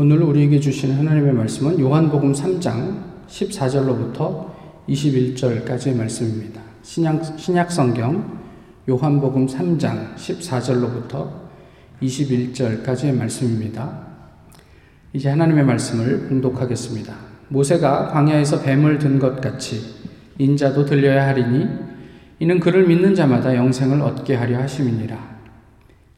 오늘 우리에게 주신 하나님의 말씀은 요한복음 3장 14절로부터 21절까지의 말씀입니다. 신약, 신약 성경 요한복음 3장 14절로부터 21절까지의 말씀입니다. 이제 하나님의 말씀을 봉독하겠습니다. 모세가 광야에서 뱀을 든 것 같이 인자도 들려야 하리니 이는 그를 믿는 자마다 영생을 얻게 하려 하심이니라.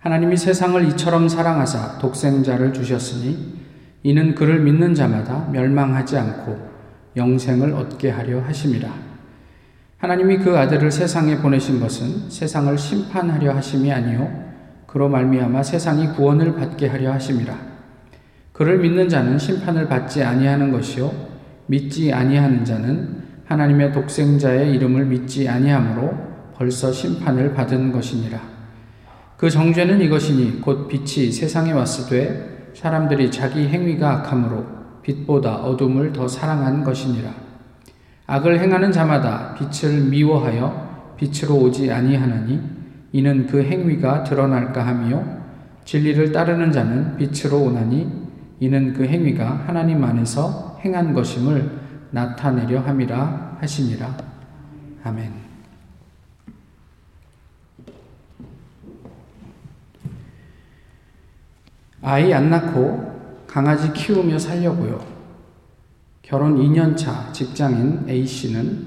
하나님이 세상을 이처럼 사랑하사 독생자를 주셨으니 이는 그를 믿는 자마다 멸망하지 않고 영생을 얻게 하려 하심이라. 하나님이 그 아들을 세상에 보내신 것은 세상을 심판하려 하심이 아니요 그로 말미암아 세상이 구원을 받게 하려 하심이라. 그를 믿는 자는 심판을 받지 아니하는 것이요 믿지 아니하는 자는 하나님의 독생자의 이름을 믿지 아니하므로 벌써 심판을 받은 것이니라. 그 정죄는 이것이니 곧 빛이 세상에 왔으되 사람들이 자기 행위가 악함으로 빛보다 어둠을 더 사랑한 것이니라. 악을 행하는 자마다 빛을 미워하여 빛으로 오지 아니하나니 이는 그 행위가 드러날까 함이요 진리를 따르는 자는 빛으로 오나니 이는 그 행위가 하나님 안에서 행한 것임을 나타내려 함이라 하시니라. 아멘. 아이 안 낳고 강아지 키우며 살려고요. 결혼 2년차 직장인 A씨는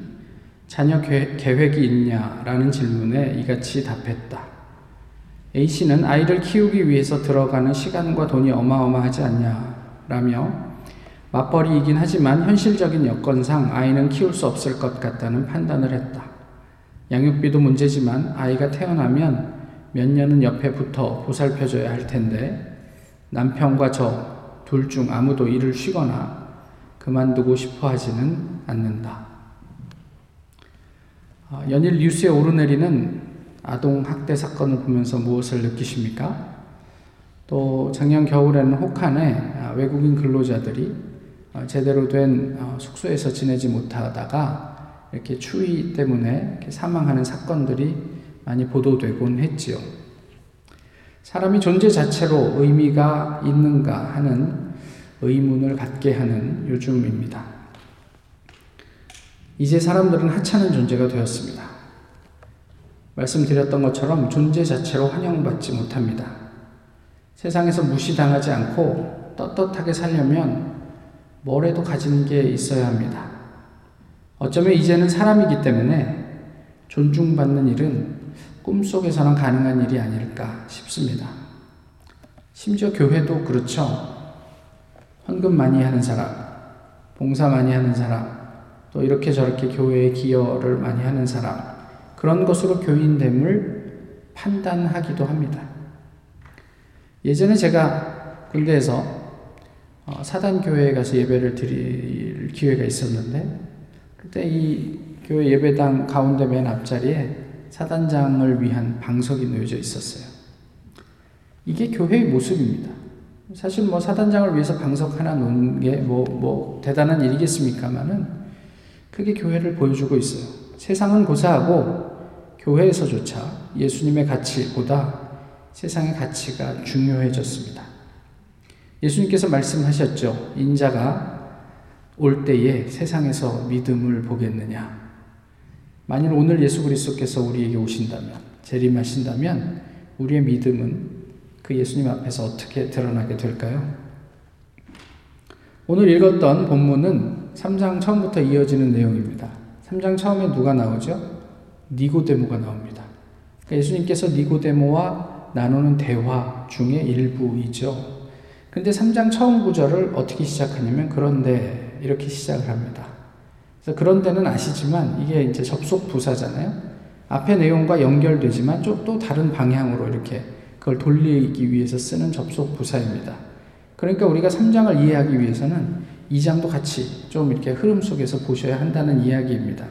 자녀 계획이 있냐라는 질문에 이같이 답했다. A씨는 아이를 키우기 위해서 들어가는 시간과 돈이 어마어마하지 않냐라며 맞벌이이긴 하지만 현실적인 여건상 아이는 키울 수 없을 것 같다는 판단을 했다. 양육비도 문제지만 아이가 태어나면 몇 년은 옆에 붙어 보살펴줘야 할 텐데 남편과 저 둘 중 아무도 일을 쉬거나 그만두고 싶어 하지는 않는다. 아, 연일 뉴스에 오르내리는 아동 학대 사건을 보면서 무엇을 느끼십니까? 또 작년 겨울에는 혹한에 아, 외국인 근로자들이 아, 제대로 된 어, 숙소에서 지내지 못하다가 이렇게 추위 때문에 사망하는 사건들이 많이 보도되곤 했지요. 사람이 존재 자체로 의미가 있는가 하는 의문을 갖게 하는 요즘입니다. 이제 사람들은 하찮은 존재가 되었습니다. 말씀드렸던 것처럼 존재 자체로 환영받지 못합니다. 세상에서 무시당하지 않고 떳떳하게 살려면 뭐래도 가진 게 있어야 합니다. 어쩌면 이제는 사람이기 때문에 존중받는 일은 꿈속에서는 가능한 일이 아닐까 싶습니다. 심지어 교회도 그렇죠. 헌금 많이 하는 사람, 봉사 많이 하는 사람, 또 이렇게 저렇게 교회에 기여를 많이 하는 사람, 그런 것으로 교인됨을 판단하기도 합니다. 예전에 제가 군대에서 어, 사단교회에 가서 예배를 드릴 기회가 있었는데, 그때 이 교회 예배당 가운데 맨 앞자리에 사단장을 위한 방석이 놓여져 있었어요. 이게 교회의 모습입니다. 사실 뭐 사단장을 위해서 방석 하나 놓은 게 뭐, 뭐 대단한 일이겠습니까만은 그게 교회를 보여주고 있어요. 세상은 고사하고 교회에서조차 예수님의 가치보다 세상의 가치가 중요해졌습니다. 예수님께서 말씀하셨죠. 인자가 올 때에 세상에서 믿음을 보겠느냐. 만일 오늘 예수 그리스도께서 우리에게 오신다면, 재림하신다면, 우리의 믿음은 그 예수님 앞에서 어떻게 드러나게 될까요? 오늘 읽었던 본문은 3장 처음부터 이어지는 내용입니다. 3장 처음에 누가 나오죠? 니고데모가 나옵니다. 그러니까 예수님께서 니고데모와 나누는 대화 중의 일부이죠. 근데 3장 처음 구절을 어떻게 시작하냐면 그런데 이렇게 시작을 합니다. 그래서 그런 데는 아시지만 이게 이제 접속 부사잖아요. 앞의 내용과 연결되지만 또 다른 방향으로 이렇게 그걸 돌리기 위해서 쓰는 접속 부사입니다. 그러니까 우리가 3장을 이해하기 위해서는 2장도 같이 좀 이렇게 흐름 속에서 보셔야 한다는 이야기입니다.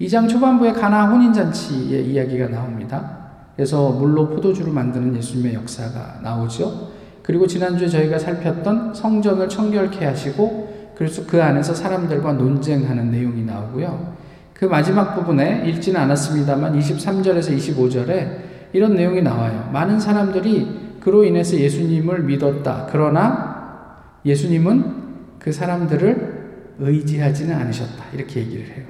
2장 초반부에 가나 혼인잔치의 이야기가 나옵니다. 그래서 물로 포도주를 만드는 예수님의 역사가 나오죠. 그리고 지난주에 저희가 살폈던 성전을 청결케 하시고 그래서 그 안에서 사람들과 논쟁하는 내용이 나오고요. 그 마지막 부분에 읽지는 않았습니다만 23절에서 25절에 이런 내용이 나와요. 많은 사람들이 그로 인해서 예수님을 믿었다. 그러나 예수님은 그 사람들을 의지하지는 않으셨다. 이렇게 얘기를 해요.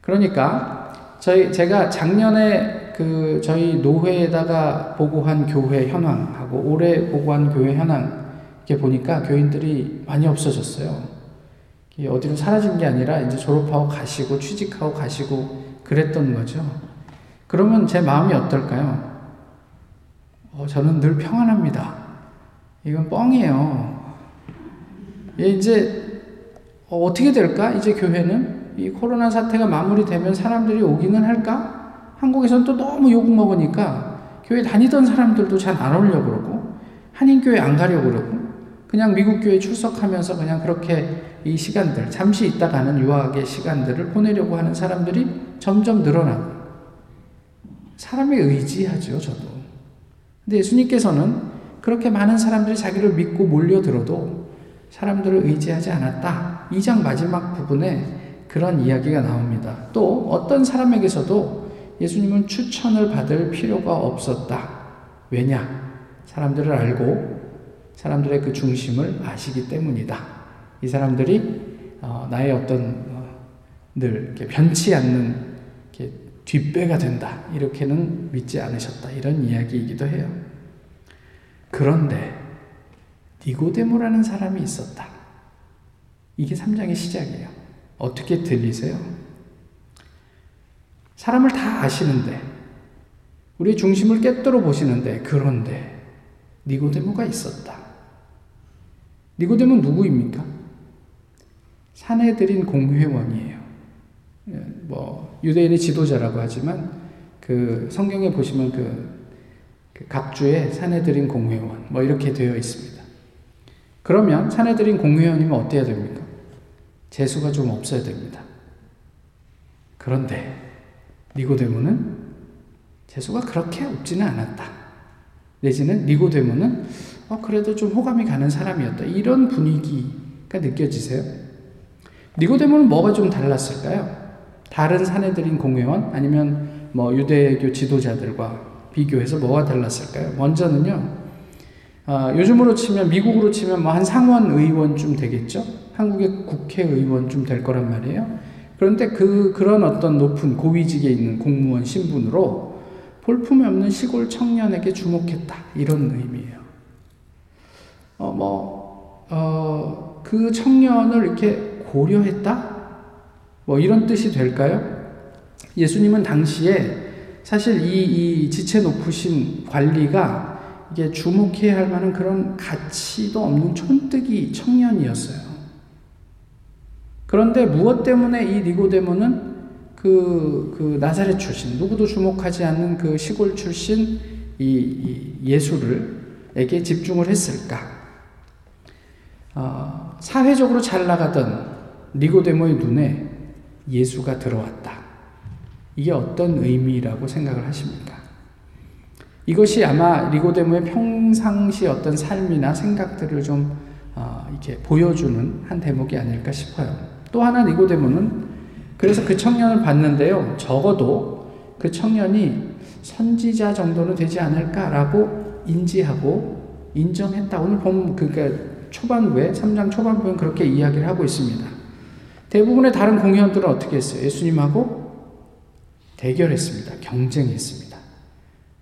그러니까 저희 제가 작년에 그 저희 노회에다가 보고한 교회 현황하고 올해 보고한 교회 현황 이렇게 보니까 교인들이 많이 없어졌어요. 어디로 사라진 게 아니라 이제 졸업하고 가시고 취직하고 가시고 그랬던 거죠. 그러면 제 마음이 어떨까요? 어, 저는 늘 평안합니다. 이건 뻥이에요. 예, 이제 어, 떻게 될까? 이제 교회는 이 코로나 사태가 마무리되면 사람들이 오기는 할까? 한국에서는 또 너무 욕 먹으니까 교회 다니던 사람들도 잘 안 오려고 그러고 한인교회 안 가려고 그러고 그냥 미국 교회 출석하면서 그냥 그렇게 이 시간들, 잠시 있다 가는 유학의 시간들을 보내려고 하는 사람들이 점점 늘어나고, 사람에 의지하죠, 저도. 근데 예수님께서는 그렇게 많은 사람들이 자기를 믿고 몰려들어도 사람들을 의지하지 않았다. 2장 마지막 부분에 그런 이야기가 나옵니다. 또 어떤 사람에게서도 예수님은 추천을 받을 필요가 없었다. 왜냐? 사람들을 알고 사람들의 그 중심을 아시기 때문이다. 이 사람들이 어, 나의 어떤 어, 늘 변치 않는 뒷배가 된다. 이렇게는 믿지 않으셨다. 이런 이야기이기도 해요. 그런데 니고데모라는 사람이 있었다. 이게 3장의 시작이에요. 어떻게 들리세요? 사람을 다 아시는데 우리의 중심을 깨뜨려 보시는데 그런데 니고데모가 있었다. 니고데모는 누구입니까? 사내들인 공회원이에요. 예, 뭐 유대인의 지도자라고 하지만 그 성경에 보시면 그, 그 각주의 사내들인 공회원 뭐 이렇게 되어 있습니다. 그러면 사내들인 공회원이면 어때야 됩니까? 재수가 좀 없어야 됩니다. 그런데 니고데모는 재수가 그렇게 없지는 않았다. 내지는 니고데모는 어, 그래도 좀 호감이 가는 사람이었다. 이런 분위기가 느껴지세요? 니고데모는 뭐가 좀 달랐을까요? 다른 사내들인 공회원 아니면 뭐 유대교 지도자들과 비교해서 뭐가 달랐을까요? 먼저는요. 어, 요즘으로 치면 미국으로 치면 뭐 한 상원 의원쯤 되겠죠. 한국의 국회의원쯤 될 거란 말이에요. 그런데 그 그런 어떤 높은 고위직에 있는 공무원 신분으로 볼품이 없는 시골 청년에게 주목했다 이런 의미예요. 어 뭐 어그 어, 청년을 이렇게 고려했다? 뭐 이런 뜻이 될까요? 예수님은 당시에 사실 이, 이 지체 높으신 관리가 이게 주목해야 할 만한 그런 가치도 없는 촌뜨기 청년이었어요. 그런데 무엇 때문에 이 니고데모는 그, 그 나사렛 출신, 누구도 주목하지 않는 그 시골 출신 이, 이 예수를 에게 집중을 했을까? 어, 사회적으로 잘 나가던 니고데모의 눈에 예수가 들어왔다. 이게 어떤 의미라고 생각을 하십니까? 이것이 아마 니고데모의 평상시 어떤 삶이나 생각들을 좀 어, 이렇게 보여주는 한 대목이 아닐까 싶어요. 또 하나 니고데모는 그래서 그 청년을 봤는데요. 적어도 그 청년이 선지자 정도는 되지 않을까라고 인지하고 인정했다. 오늘 본 그러니까 초반부에 3장 초반부에 그렇게 이야기를 하고 있습니다. 대부분의 다른 공회원들은 어떻게 했어요? 예수님하고 대결했습니다. 경쟁했습니다.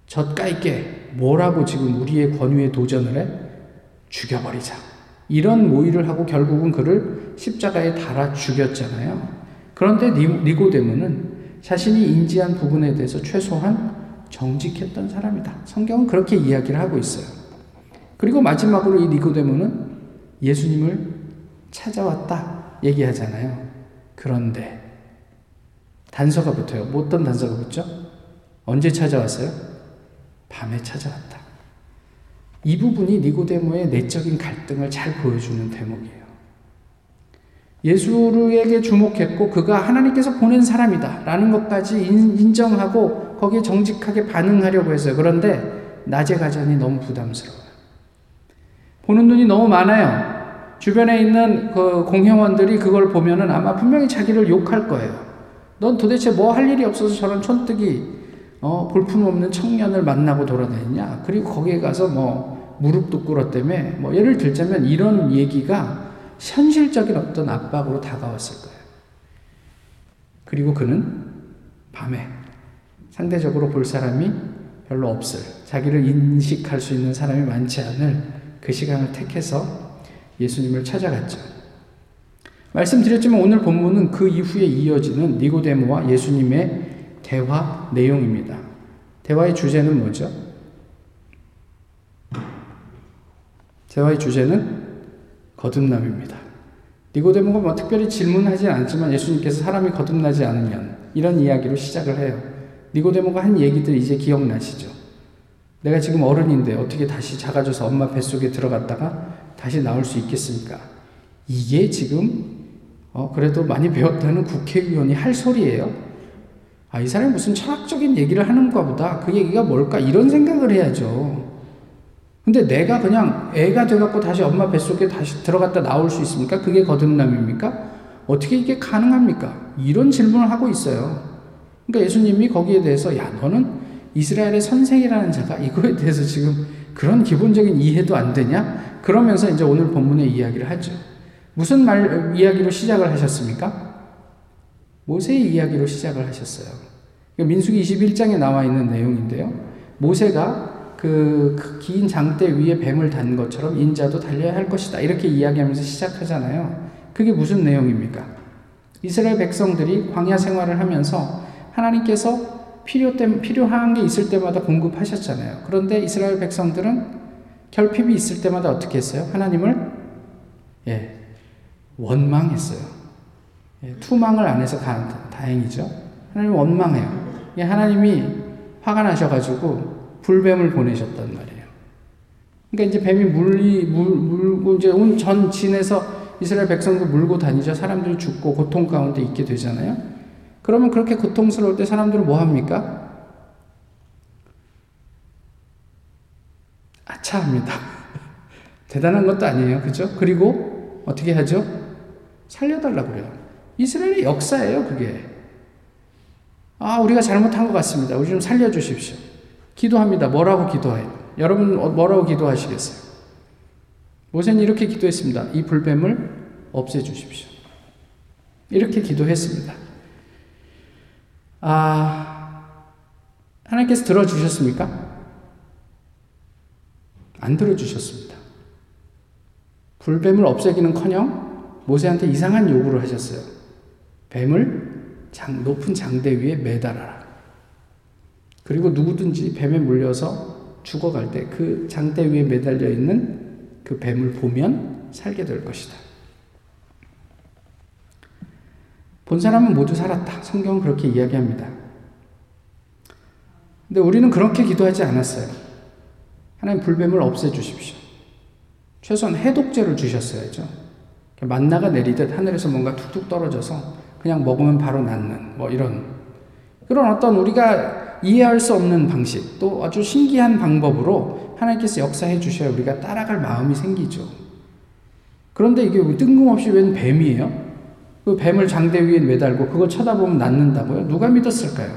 젖까있게 뭐라고 지금 우리의 권위에 도전을 해? 죽여버리자. 이런 모의를 하고 결국은 그를 십자가에 달아 죽였잖아요. 그런데 니고데모는 자신이 인지한 부분에 대해서 최소한 정직했던 사람이다. 성경은 그렇게 이야기를 하고 있어요. 그리고 마지막으로 이 니고데모는 예수님을 찾아왔다. 얘기하잖아요. 그런데 단서가 붙어요. 뭐 어떤 단서가 붙죠? 언제 찾아왔어요? 밤에 찾아왔다. 이 부분이 니고데모의 내적인 갈등을 잘 보여주는 대목이에요. 예수에게 주목했고 그가 하나님께서 보낸 사람이다 라는 것까지 인정하고 거기에 정직하게 반응하려고 했어요. 그런데 낮에 가자니 너무 부담스러워요. 보는 눈이 너무 많아요. 주변에 있는 그 공회원들이 그걸 보면은 아마 분명히 자기를 욕할 거예요. 넌 도대체 뭐 할 일이 없어서 저런 촌뜨기, 어, 볼품없는 청년을 만나고 돌아다니냐? 그리고 거기에 가서 뭐, 무릎도 꿇었다며 뭐 예를 들자면 이런 얘기가 현실적인 어떤 압박으로 다가왔을 거예요. 그리고 그는 밤에 상대적으로 볼 사람이 별로 없을 자기를 인식할 수 있는 사람이 많지 않을 그 시간을 택해서 예수님을 찾아갔죠. 말씀드렸지만 오늘 본문은 그 이후에 이어지는 니고데모와 예수님의 대화 내용입니다. 대화의 주제는 뭐죠? 대화의 주제는 거듭남입니다. 니고데모가 뭐 특별히 질문하지 않지만 예수님께서 사람이 거듭나지 않으면 이런 이야기로 시작을 해요. 니고데모가 한 얘기들 이제 기억나시죠? 내가 지금 어른인데 어떻게 다시 작아져서 엄마 뱃속에 들어갔다가 다시 나올 수 있겠습니까? 이게 지금 어, 그래도 많이 배웠다는 국회의원이 할 소리예요. 아, 이 사람이 무슨 철학적인 얘기를 하는가 보다. 그 얘기가 뭘까? 이런 생각을 해야죠. 근데 내가 그냥 애가 돼갖고 다시 엄마 뱃속에 다시 들어갔다 나올 수 있습니까? 그게 거듭남입니까? 어떻게 이게 가능합니까? 이런 질문을 하고 있어요. 그러니까 예수님이 거기에 대해서 야, 너는 이스라엘의 선생이라는 자가 이거에 대해서 지금 그런 기본적인 이해도 안 되냐? 그러면서 이제 오늘 본문의 이야기를 하죠. 무슨 말, 이야기로 시작을 하셨습니까? 모세의 이야기로 시작을 하셨어요. 민수기 21장에 나와 있는 내용인데요. 모세가 그긴 그 장대 위에 뱀을 단 것처럼 인자도 달려야 할 것이다. 이렇게 이야기하면서 시작하잖아요. 그게 무슨 내용입니까? 이스라엘 백성들이 광야 생활을 하면서 하나님께서 필요 때, 필요한 게 있을 때마다 공급하셨잖아요. 그런데 이스라엘 백성들은 결핍이 있을 때마다 어떻게 했어요? 하나님을 예, 원망했어요. 예, 투망을 안 해서 가, 다행이죠. 하나님 원망해요. 예, 하나님이 화가 나셔가지고 불뱀을 보내셨단 말이에요. 그러니까 이제 뱀이 물리, 물, 물고 이제 온 전 진에서 이스라엘 백성도 물고 다니죠. 사람들이 죽고 고통 가운데 있게 되잖아요. 그러면 그렇게 고통스러울 때 사람들은 뭐 합니까? 아차합니다. 대단한 것도 아니에요. 그죠? 그리고 어떻게 하죠? 살려달라 그래요. 이스라엘의 역사예요, 그게. 아, 우리가 잘못한 것 같습니다. 우리 좀 살려주십시오. 기도합니다. 뭐라고 기도해요? 여러분, 어, 뭐라고 기도하시겠어요? 모세는 이렇게 기도했습니다. 이 불뱀을 없애주십시오. 이렇게 기도했습니다. 아, 하나님께서 들어주셨습니까? 안 들어주셨습니다. 불뱀을 없애기는 커녕 모세한테 이상한 요구를 하셨어요. 뱀을 장, 높은 장대 위에 매달아라. 그리고 누구든지 뱀에 물려서 죽어갈 때 그 장대 위에 매달려 있는 그 뱀을 보면 살게 될 것이다. 본 사람은 모두 살았다. 성경은 그렇게 이야기합니다. 근데 우리는 그렇게 기도하지 않았어요. 하나님 불뱀을 없애주십시오. 최소한 해독제를 주셨어야죠. 만나가 내리듯 하늘에서 뭔가 툭툭 떨어져서 그냥 먹으면 바로 낫는 뭐 이런 그런 어떤 우리가 이해할 수 없는 방식 또 아주 신기한 방법으로 하나님께서 역사해 주셔야 우리가 따라갈 마음이 생기죠. 그런데 이게 뜬금없이 웬 뱀이에요? 그 뱀을 장대 위에 매달고 그걸 쳐다보면 낫는다고요? 누가 믿었을까요?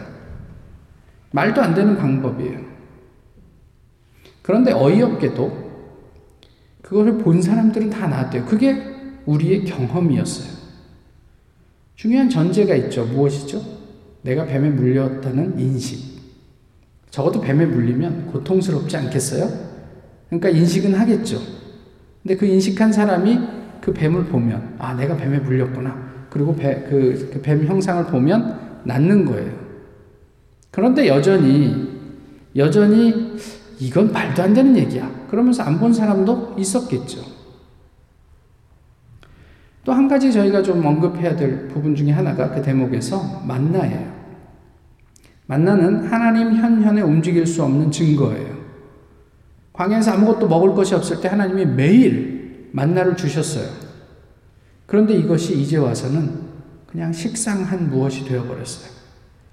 말도 안 되는 방법이에요. 그런데 어이없게도 그거를 본 사람들은 다 나왔대요. 그게 우리의 경험이었어요. 중요한 전제가 있죠. 무엇이죠? 내가 뱀에 물렸다는 인식. 적어도 뱀에 물리면 고통스럽지 않겠어요? 그러니까 인식은 하겠죠. 근데 그 인식한 사람이 그 뱀을 보면, 아, 내가 뱀에 물렸구나. 그리고 배, 그, 그뱀 형상을 보면 낫는 거예요. 그런데 여전히, 여전히 이건 말도 안 되는 얘기야. 그러면서 안 본 사람도 있었겠죠. 또 한 가지 저희가 좀 언급해야 될 부분 중에 하나가 그 대목에서 만나예요. 만나는 하나님 현현에 움직일 수 없는 증거예요. 광야에서 아무것도 먹을 것이 없을 때 하나님이 매일 만나를 주셨어요. 그런데 이것이 이제 와서는 그냥 식상 한 무엇이 되어버렸어요.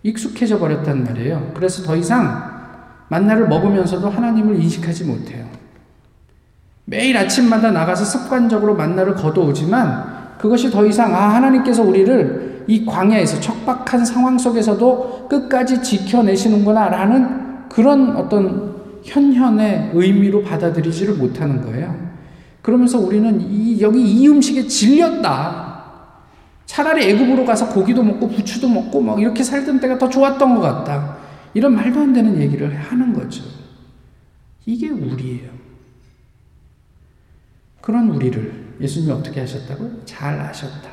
익숙해져 버렸단 말이에요. 그래서 더 이상 만나를 먹으면서도 하나님을 인식하지 못해요. 매일 아침마다 나가서 습관적으로 만나를 거둬오지만 그것이 더 이상 아 하나님께서 우리를 이 광야에서 척박한 상황 속에서도 끝까지 지켜내시는구나라는 그런 어떤 현현의 의미로 받아들이지를 못하는 거예요. 그러면서 우리는 이, 여기 이 음식에 질렸다. 차라리 애굽으로 가서 고기도 먹고 부추도 먹고 막 이렇게 살던 때가 더 좋았던 것 같다. 이런 말도 안 되는 얘기를 하는 거죠. 이게 우리예요. 그런 우리를 예수님이 어떻게 하셨다고? 잘 아셨다.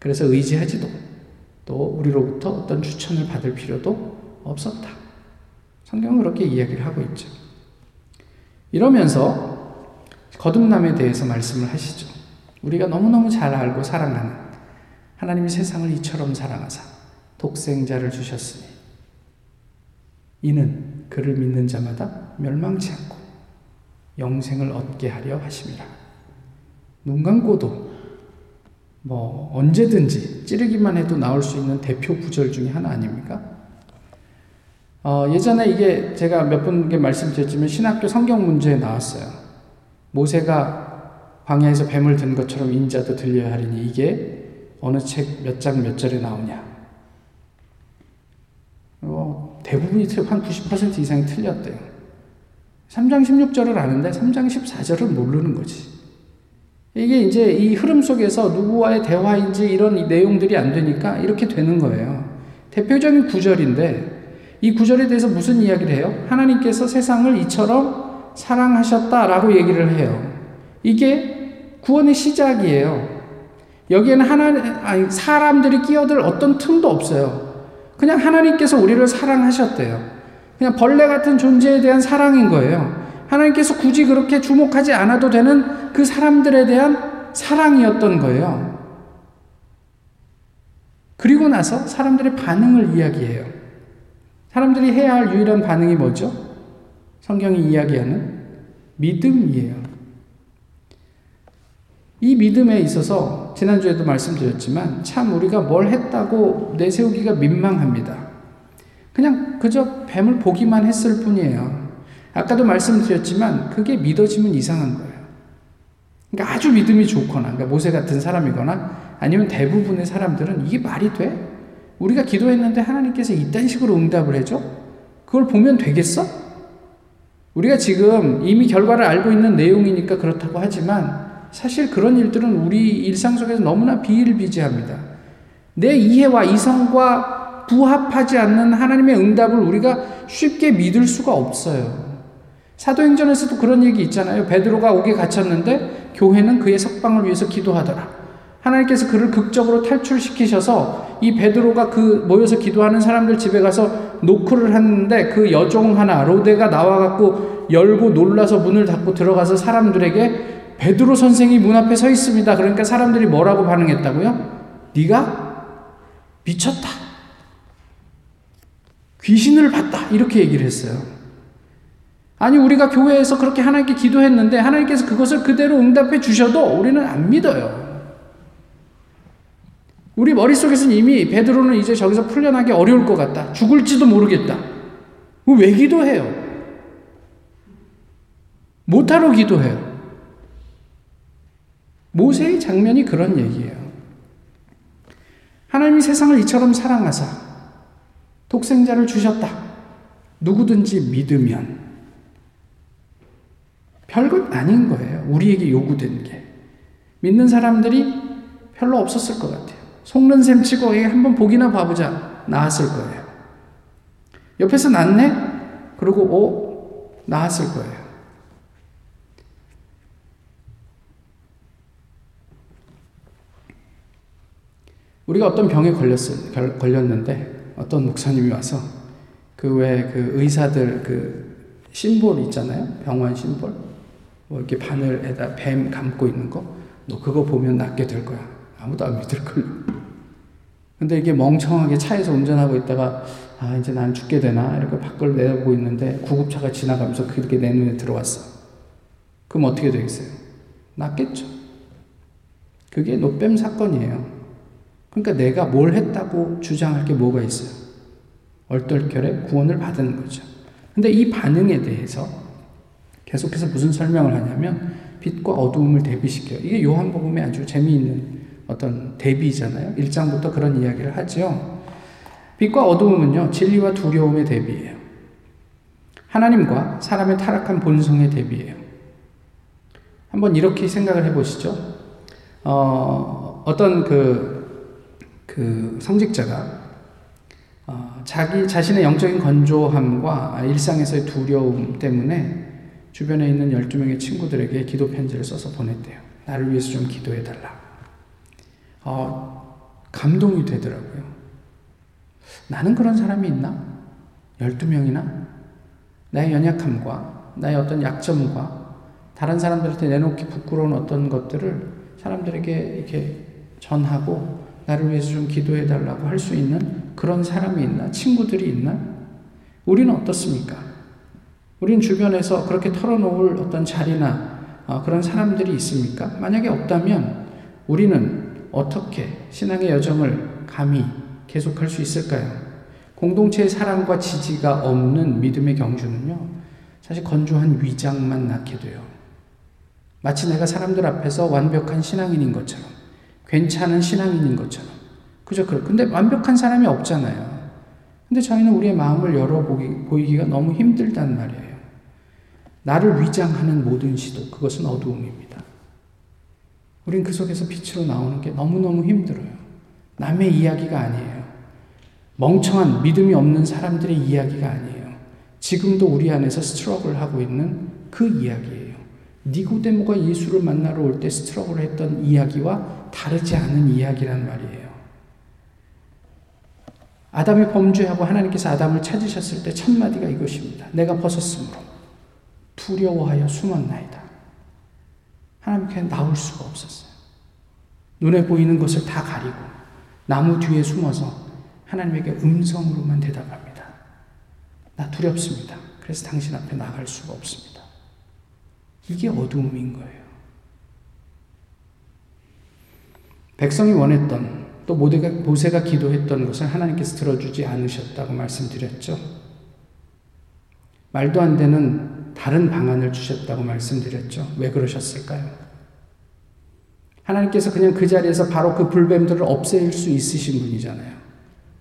그래서 의지하지도 또 우리로부터 어떤 추천을 받을 필요도 없었다. 성경은 그렇게 이야기를 하고 있죠. 이러면서 거듭남에 대해서 말씀을 하시죠. 우리가 너무너무 잘 알고 사랑하는 하나님이 세상을 이처럼 사랑하사 독생자를 주셨으니 이는 그를 믿는 자마다 멸망치 않고 영생을 얻게 하려 하심이라. 눈 감고도 뭐 언제든지 찌르기만 해도 나올 수 있는 대표 구절 중에 하나 아닙니까? 어, 예전에 이게 제가 몇 분께 말씀드렸지만 신학교 성경 문제에 나왔어요. 모세가 광야에서 뱀을 든 것처럼 인자도 들려야 하리니 이게 어느 책 몇 장 몇 절에 나오냐. 어, 대부분이 한 90% 이상이 틀렸대요. 3장 16절을 아는데 3장 14절을 모르는 거지. 이게 이제 이 흐름 속에서 누구와의 대화인지 이런 내용들이 안 되니까 이렇게 되는 거예요. 대표적인 구절인데 이 구절에 대해서 무슨 이야기를 해요? 하나님께서 세상을 이처럼 사랑하셨다라고 얘기를 해요. 이게 구원의 시작이에요. 여기에는 하나 아니 사람들이 끼어들 어떤 틈도 없어요. 그냥 하나님께서 우리를 사랑하셨대요. 그냥 벌레 같은 존재에 대한 사랑인 거예요. 하나님께서 굳이 그렇게 주목하지 않아도 되는 그 사람들에 대한 사랑이었던 거예요. 그리고 나서 사람들의 반응을 이야기해요. 사람들이 해야 할 유일한 반응이 뭐죠? 성경이 이야기하는 믿음이에요. 이 믿음에 있어서 지난주에도 말씀드렸지만 참 우리가 뭘 했다고 내세우기가 민망합니다. 그냥 그저 뱀을 보기만 했을 뿐이에요. 아까도 말씀드렸지만 그게 믿어지면 이상한 거예요. 그러니까 아주 믿음이 좋거나, 그러니까 모세 같은 사람이거나 아니면 대부분의 사람들은 이게 말이 돼? 우리가 기도했는데 하나님께서 이딴 식으로 응답을 해줘? 그걸 보면 되겠어? 우리가 지금 이미 결과를 알고 있는 내용이니까 그렇다고 하지만 사실 그런 일들은 우리 일상 속에서 너무나 비일비재합니다. 내 이해와 이성과 부합하지 않는 하나님의 응답을 우리가 쉽게 믿을 수가 없어요. 사도행전에서도 그런 얘기 있잖아요. 베드로가 옥에 갇혔는데 교회는 그의 석방을 위해서 기도하더라. 하나님께서 그를 극적으로 탈출시키셔서 이 베드로가 그 모여서 기도하는 사람들 집에 가서 노크를 했는데 그 여종 하나 로데가 나와 갖고 열고 놀라서 문을 닫고 들어가서 사람들에게 베드로 선생이 문 앞에 서 있습니다. 그러니까 사람들이 뭐라고 반응했다고요? 네가 미쳤다. 귀신을 봤다. 이렇게 얘기를 했어요. 아니, 우리가 교회에서 그렇게 하나님께 기도했는데 하나님께서 그것을 그대로 응답해 주셔도 우리는 안 믿어요. 우리 머릿속에서는 이미 베드로는 이제 저기서 풀려나기 어려울 것 같다. 죽을지도 모르겠다. 왜 기도해요? 못하러 기도해요. 모세의 장면이 그런 얘기예요. 하나님이 세상을 이처럼 사랑하사 독생자를 주셨다. 누구든지 믿으면 별것 아닌 거예요. 우리에게 요구된 게. 믿는 사람들이 별로 없었을 것 같아요. 속는 셈 치고 한번 보기나 봐보자. 나았을 거예요. 옆에서 낫네? 그리고 오, 나았을 거예요. 우리가 어떤 병에 걸렸, 걸렸는데 어떤 목사님이 와서 그외그 의사들 그 심볼 있잖아요. 병원 심볼. 뭐 이렇게 바늘에다 뱀 감고 있는 거, 너 그거 보면 낫게 될 거야. 아무도 안 믿을 걸요. 근데 이게 멍청하게 차에서 운전하고 있다가, 아, 이제 난 죽게 되나? 이렇게 밖을 내다보고 있는데 구급차가 지나가면서 그렇게 내 눈에 들어왔어. 그럼 어떻게 되겠어요? 낫겠죠. 그게 노뱀 사건이에요. 그러니까 내가 뭘 했다고 주장할 게 뭐가 있어요? 얼떨결에 구원을 받은 거죠. 근데 이 반응에 대해서 계속해서 무슨 설명을 하냐면 빛과 어두움을 대비시켜요. 이게 요한복음의 아주 재미있는 어떤 대비잖아요. 1장부터 그런 이야기를 하죠. 빛과 어두움은요, 진리와 두려움의 대비예요. 하나님과 사람의 타락한 본성에 대비해요. 한번 이렇게 생각을 해보시죠. 어, 어떤 그, 그 성직자가 어, 자기 자신의 영적인 건조함과 일상에서의 두려움 때문에 주변에 있는 12명의 친구들에게 기도 편지를 써서 보냈대요. 나를 위해서 좀 기도해 달라. 어, 감동이 되더라고요. 나는 그런 사람이 있나? 12명이나? 나의 연약함과 나의 어떤 약점과 다른 사람들한테 내놓기 부끄러운 어떤 것들을 사람들에게 이렇게 전하고 나를 위해서 좀 기도해 달라고 할 수 있는 그런 사람이 있나? 친구들이 있나? 우리는 어떻습니까? 우리는 주변에서 그렇게 털어놓을 어떤 자리나 어, 그런 사람들이 있습니까? 만약에 없다면 우리는 어떻게 신앙의 여정을 감히 계속할 수 있을까요? 공동체의 사랑과 지지가 없는 믿음의 경주는요, 사실 건조한 위장만 낳게 돼요. 마치 내가 사람들 앞에서 완벽한 신앙인인 것처럼, 괜찮은 신앙인인 것처럼. 그죠? 근데 완벽한 사람이 없잖아요. 근데 저희는 우리의 마음을 열어보기, 가 너무 힘들단 말이에요. 나를 위장하는 모든 시도, 그것은 어두움입니다. 우린 그 속에서 빛으로 나오는 게 너무너무 힘들어요. 남의 이야기가 아니에요. 멍청한 믿음이 없는 사람들의 이야기가 아니에요. 지금도 우리 안에서 스트럭을 하고 있는 그 이야기예요. 니고데모가 예수를 만나러 올 때 스트럭을 했던 이야기와 다르지 않은 이야기란 말이에요. 아담이 범죄하고 하나님께서 아담을 찾으셨을 때 첫마디가 이것입니다. 내가 벗었으므로 두려워하여 숨었나이다. 하나님께 나올 수가 없었어요. 눈에 보이는 것을 다 가리고 나무 뒤에 숨어서 하나님에게 음성으로만 대답합니다. 나 두렵습니다. 그래서 당신 앞에 나갈 수가 없습니다. 이게 어두움인 거예요. 백성이 원했던 또 모세가, 기도했던 것을 하나님께서 들어주지 않으셨다고 말씀드렸죠. 말도 안 되는 다른 방안을 주셨다고 말씀드렸죠. 왜 그러셨을까요? 하나님께서 그냥 그 자리에서 바로 그 불뱀들을 없앨 수 있으신 분이잖아요.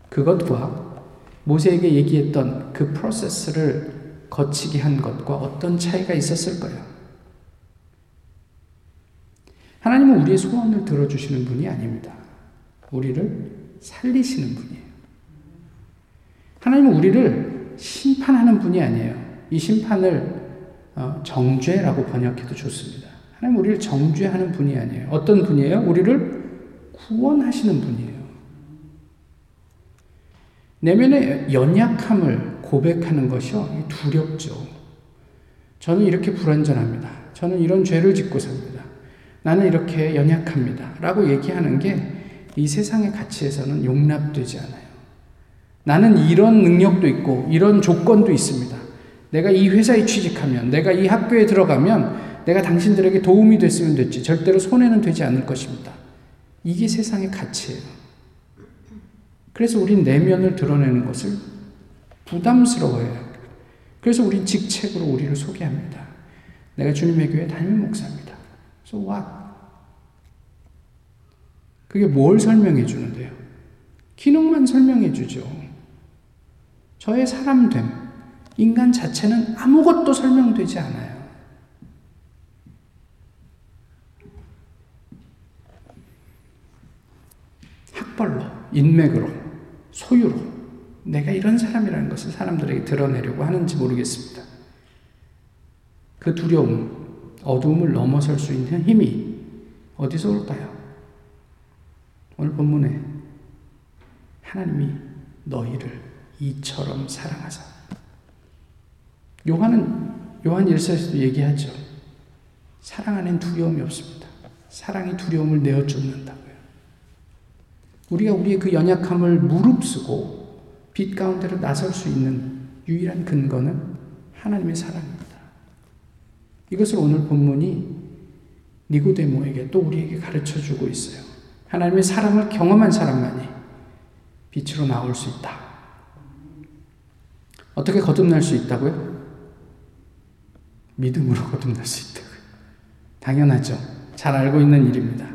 그것과 모세에게 얘기했던 그 프로세스를 거치게 한 것과 어떤 차이가 있었을까요? 하나님은 우리의 소원을 들어주시는 분이 아닙니다. 우리를 살리시는 분이에요. 하나님은 우리를 심판하는 분이 아니에요. 이 심판을 어, 정죄라고 번역해도 좋습니다. 하나님 우리를 정죄하는 분이 아니에요. 어떤 분이에요? 우리를 구원하시는 분이에요. 내면의 연약함을 고백하는 것이요. 두렵죠. 저는 이렇게 불완전합니다. 저는 이런 죄를 짓고 삽니다. 나는 이렇게 연약합니다. 라고 얘기하는 게 이 세상의 가치에서는 용납되지 않아요. 나는 이런 능력도 있고, 이런 조건도 있습니다. 내가 이 회사에 취직하면, 내가 이 학교에 들어가면, 내가 당신들에게 도움이 됐으면 됐지. 절대로 손해는 되지 않을 것입니다. 이게 세상의 가치예요. 그래서 우린 내면을 드러내는 것을 부담스러워해요. 그래서 우린 직책으로 우리를 소개합니다. 내가 주님의 교회 담임 목사입니다. So what? 그게 뭘 설명해 주는데요? 기능만 설명해 주죠. 저의 사람됨, 인간 자체는 아무것도 설명되지 않아요. 학벌로, 인맥으로, 소유로 내가 이런 사람이라는 것을 사람들에게 드러내려고 하는지 모르겠습니다. 그 두려움, 어두움을 넘어설 수 있는 힘이 어디서 올까요? 오늘 본문에 하나님이 너희를 이처럼 사랑하사. 요한은 요한 일서에서도 얘기하죠. 사랑 안엔 두려움이 없습니다. 사랑이 두려움을 내어 쫓는다. 우리가 우리의 그 연약함을 무릅쓰고 빛 가운데로 나설 수 있는 유일한 근거는 하나님의 사랑입니다. 이것을 오늘 본문이 니고데모에게 또 우리에게 가르쳐 주고 있어요. 하나님의 사랑을 경험한 사람만이 빛으로 나올 수 있다. 어떻게 거듭날 수 있다고요? 믿음으로 거듭날 수 있다고요. 당연하죠. 잘 알고 있는 일입니다.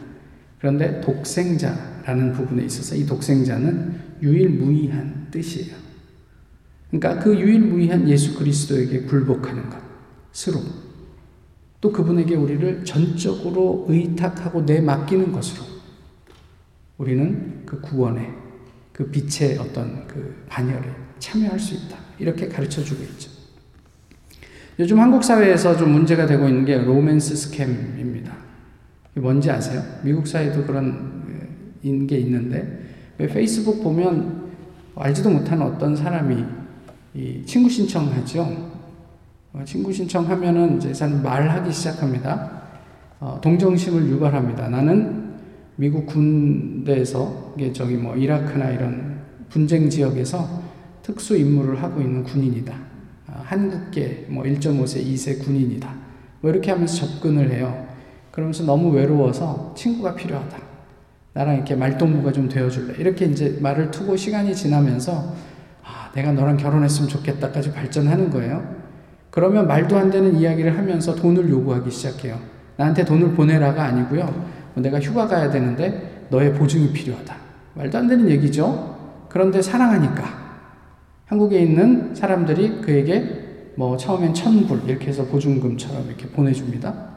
그런데 독생자 라는 부분에 있어서 이 독생자는 유일무이한 뜻이에요. 그러니까 그 유일무이한 예수 그리스도에게 굴복하는 것으로 또 그분에게 우리를 전적으로 의탁하고 내맡기는 것으로 우리는 그 구원의 그 빛의 어떤 그 반열에 참여할 수 있다. 이렇게 가르쳐 주고 있죠. 요즘 한국 사회에서 좀 문제가 되고 있는 게 로맨스 스캠입니다. 뭔지 아세요? 미국 사회도 그런 게 있는데 왜 페이스북 보면 알지도 못하는 어떤 사람이 친구 신청하죠. 어, 친구 신청하면은 이제 사람 말하기 시작합니다. 어, 동정심을 유발합니다. 나는 미국 군대에서 이게 저기 뭐 이라크나 이런 분쟁 지역에서 특수 임무를 하고 있는 군인이다. 어, 한국계 뭐 1.5세, 2세 군인이다. 뭐 이렇게 하면서 접근을 해요. 그러면서 너무 외로워서 친구가 필요하다. 나랑 이렇게 말동무가 좀 되어줄래. 이렇게 이제 말을 투고 시간이 지나면서 아, 내가 너랑 결혼했으면 좋겠다까지 발전하는 거예요. 그러면 말도 안 되는 이야기를 하면서 돈을 요구하기 시작해요. 나한테 돈을 보내라가 아니고요. 뭐 내가 휴가 가야 되는데 너의 보증이 필요하다. 말도 안 되는 얘기죠. 그런데 사랑하니까 한국에 있는 사람들이 그에게 뭐 처음엔 천불 이렇게 해서 보증금처럼 이렇게 보내줍니다.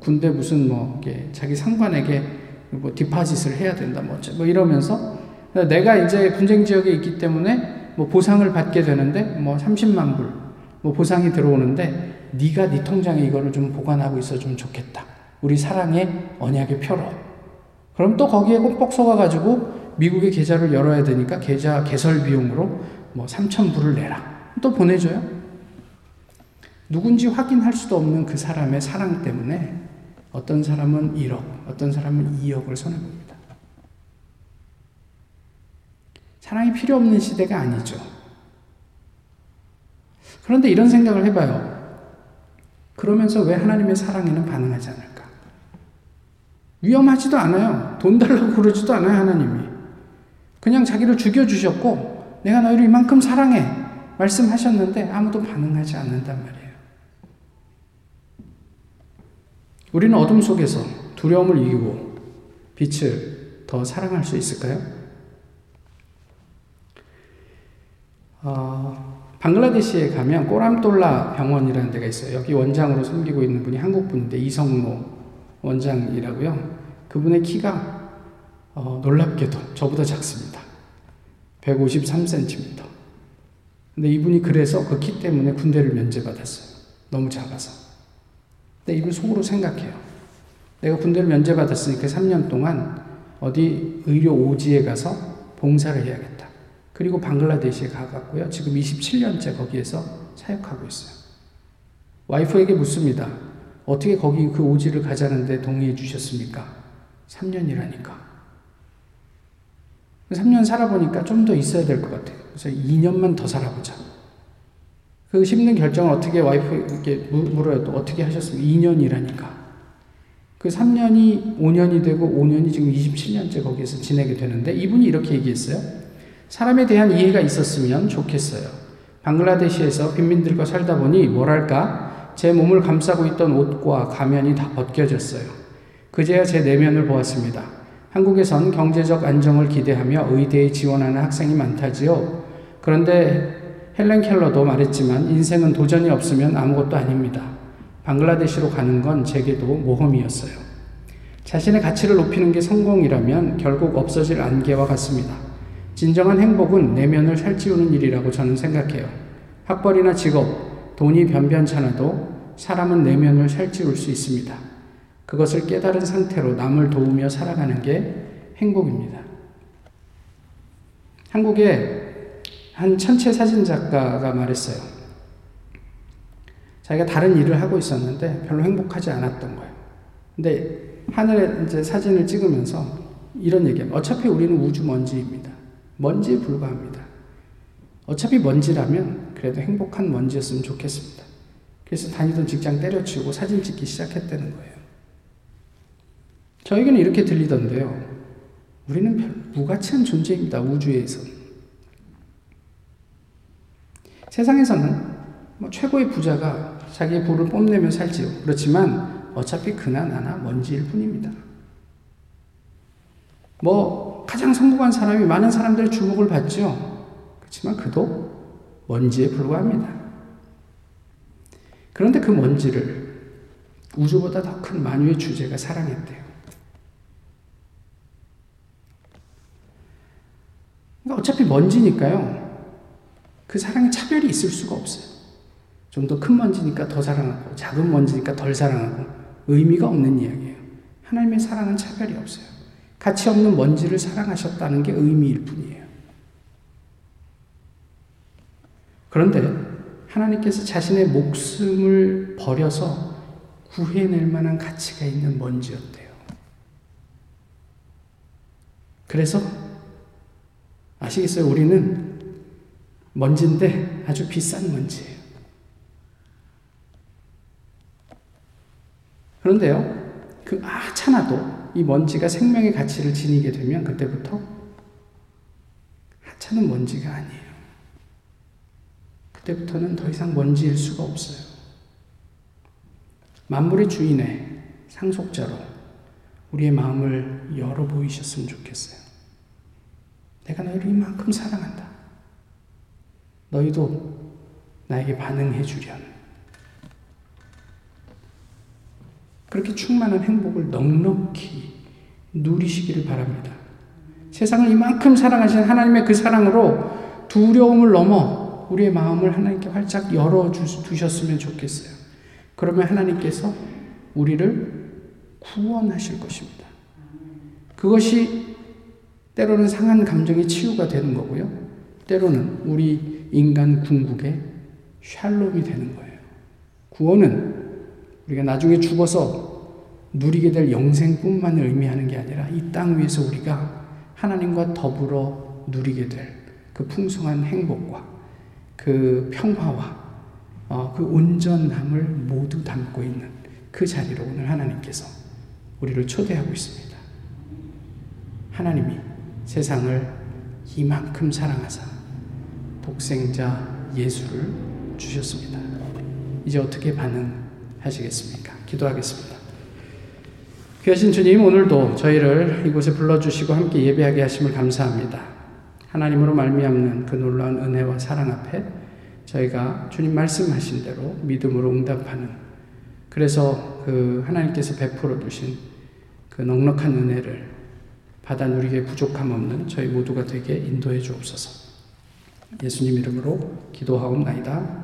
군대 무슨 뭐 자기 상관에게 뭐 디파짓을 해야 된다 뭐, 뭐 이러면서 내가 이제 분쟁 지역에 있기 때문에 뭐 보상을 받게 되는데 뭐 30만 불 뭐 보상이 들어오는데 네가 네 통장에 이거를 좀 보관하고 있어 주면 좋겠다. 우리 사랑의 언약의 표로. 그럼 또 거기에 꼭꼭 속아가지고 미국의 계좌를 열어야 되니까 계좌 개설 비용으로 뭐 3천 불을 내라. 또 보내줘요. 누군지 확인할 수도 없는 그 사람의 사랑 때문에 어떤 사람은 1억, 어떤 사람은 2억을 손해봅니다. 사랑이 필요 없는 시대가 아니죠. 그런데 이런 생각을 해봐요. 그러면서 왜 하나님의 사랑에는 반응하지 않을까? 위험하지도 않아요. 돈 달라고 그러지도 않아요, 하나님이. 그냥 자기를 죽여주셨고, 내가 너희를 이만큼 사랑해. 말씀하셨는데 아무도 반응하지 않는단 말이에요. 우리는 어둠 속에서 두려움을 이기고 빛을 더 사랑할 수 있을까요? 어, 방글라데시에 가면 꼬람돌라 병원이라는 데가 있어요. 여기 원장으로 섬기고 있는 분이 한국 분인데 이성로 원장이라고요. 그분의 키가 어, 놀랍게도 저보다 작습니다. 153cm. 근데 이분이 그래서 그 키 때문에 군대를 면제받았어요. 너무 작아서. 근데 이분 속으로 생각해요. 내가 군대를 면제받았으니까 3년 동안 어디 의료 오지에 가서 봉사를 해야겠다. 그리고 방글라데시에 가갔고요. 지금 27년째 거기에서 사역하고 있어요. 와이프에게 묻습니다. 어떻게 거기 그 오지를 가자는데 동의해 주셨습니까? 3년이라니까. 3년 살아보니까 좀 더 있어야 될 것 같아요. 그래서 2년만 더 살아보자. 그 힘든 결정을 어떻게 와이프에게 물어요. 또 어떻게 하셨습니까? 2년이라니까. 그 3년이 5년이 되고 5년이 지금 27년째 거기에서 지내게 되는데 이분이 이렇게 얘기했어요. 사람에 대한 이해가 있었으면 좋겠어요. 방글라데시에서 빈민들과 살다 보니 뭐랄까 제 몸을 감싸고 있던 옷과 가면이 다 벗겨졌어요. 그제야 제 내면을 보았습니다. 한국에선 경제적 안정을 기대하며 의대에 지원하는 학생이 많다지요. 그런데 헬렌 켈러도 말했지만 인생은 도전이 없으면 아무것도 아닙니다. 방글라데시로 가는 건 제게도 모험이었어요. 자신의 가치를 높이는 게 성공이라면 결국 없어질 안개와 같습니다. 진정한 행복은 내면을 살찌우는 일이라고 저는 생각해요. 학벌이나 직업, 돈이 변변찮아도 사람은 내면을 살찌울 수 있습니다. 그것을 깨달은 상태로 남을 도우며 살아가는 게 행복입니다. 한국에 한 천체 사진 작가가 말했어요. 자기가 다른 일을 하고 있었는데 별로 행복하지 않았던 거예요. 근데 하늘에 이제 사진을 찍으면서 이런 얘기합니다. 어차피 우리는 우주 먼지입니다. 먼지에 불과합니다. 어차피 먼지라면 그래도 행복한 먼지였으면 좋겠습니다. 그래서 다니던 직장 때려치우고 사진 찍기 시작했다는 거예요. 저에게는 이렇게 들리던데요. 우리는 별 무가치한 존재입니다. 우주에서. 세상에서는 뭐 최고의 부자가 자기의 부를 뽐내며 살지요. 그렇지만 어차피 그나 나나 먼지일 뿐입니다. 뭐 가장 성공한 사람이 많은 사람들의 주목을 받죠. 그렇지만 그도 먼지에 불과합니다. 그런데 그 먼지를 우주보다 더 큰 만유의 주제가 사랑했대요. 그러니까 어차피 먼지니까요. 그 사랑에 차별이 있을 수가 없어요. 좀 더 큰 먼지니까 더 사랑하고, 작은 먼지니까 덜 사랑하고, 의미가 없는 이야기예요. 하나님의 사랑은 차별이 없어요. 가치 없는 먼지를 사랑하셨다는 게 의미일 뿐이에요. 그런데 하나님께서 자신의 목숨을 버려서 구해낼 만한 가치가 있는 먼지였대요. 그래서 아시겠어요? 우리는 먼지인데 아주 비싼 먼지예요. 그런데요, 그 하찮아도 이 먼지가 생명의 가치를 지니게 되면 그때부터 하찮은 먼지가 아니에요. 그때부터는 더 이상 먼지일 수가 없어요. 만물의 주인의 상속자로 우리의 마음을 열어 보이셨으면 좋겠어요. 내가 너희를 이만큼 사랑한다. 너희도 나에게 반응해 주련. 그렇게 충만한 행복을 넉넉히 누리시기를 바랍니다. 세상을 이만큼 사랑하신 하나님의 그 사랑으로 두려움을 넘어 우리의 마음을 하나님께 활짝 열어 두셨으면 좋겠어요. 그러면 하나님께서 우리를 구원하실 것입니다. 그것이 때로는 상한 감정의 치유가 되는 거고요. 때로는 우리 인간 궁극의 샬롬이 되는 거예요. 구원은 우리가 나중에 죽어서 누리게 될 영생뿐만을 의미하는 게 아니라 이 땅 위에서 우리가 하나님과 더불어 누리게 될 그 풍성한 행복과 그 평화와 어, 그 온전함을 모두 담고 있는 그 자리로 오늘 하나님께서 우리를 초대하고 있습니다. 하나님이 세상을 이만큼 사랑하사 독생자 예수를 주셨습니다. 이제 어떻게 반응 하시겠습니까? 기도하겠습니다. 귀하신 주님, 오늘도 저희를 이곳에 불러주시고 함께 예배하게 하심을 감사합니다. 하나님으로 말미암는 그 놀라운 은혜와 사랑 앞에 저희가 주님 말씀하신 대로 믿음으로 응답하는 그래서 그 하나님께서 베풀어 두신 그 넉넉한 은혜를 받아 누리게 부족함 없는 저희 모두가 되게 인도해 주옵소서. 예수님 이름으로 기도하옵나이다.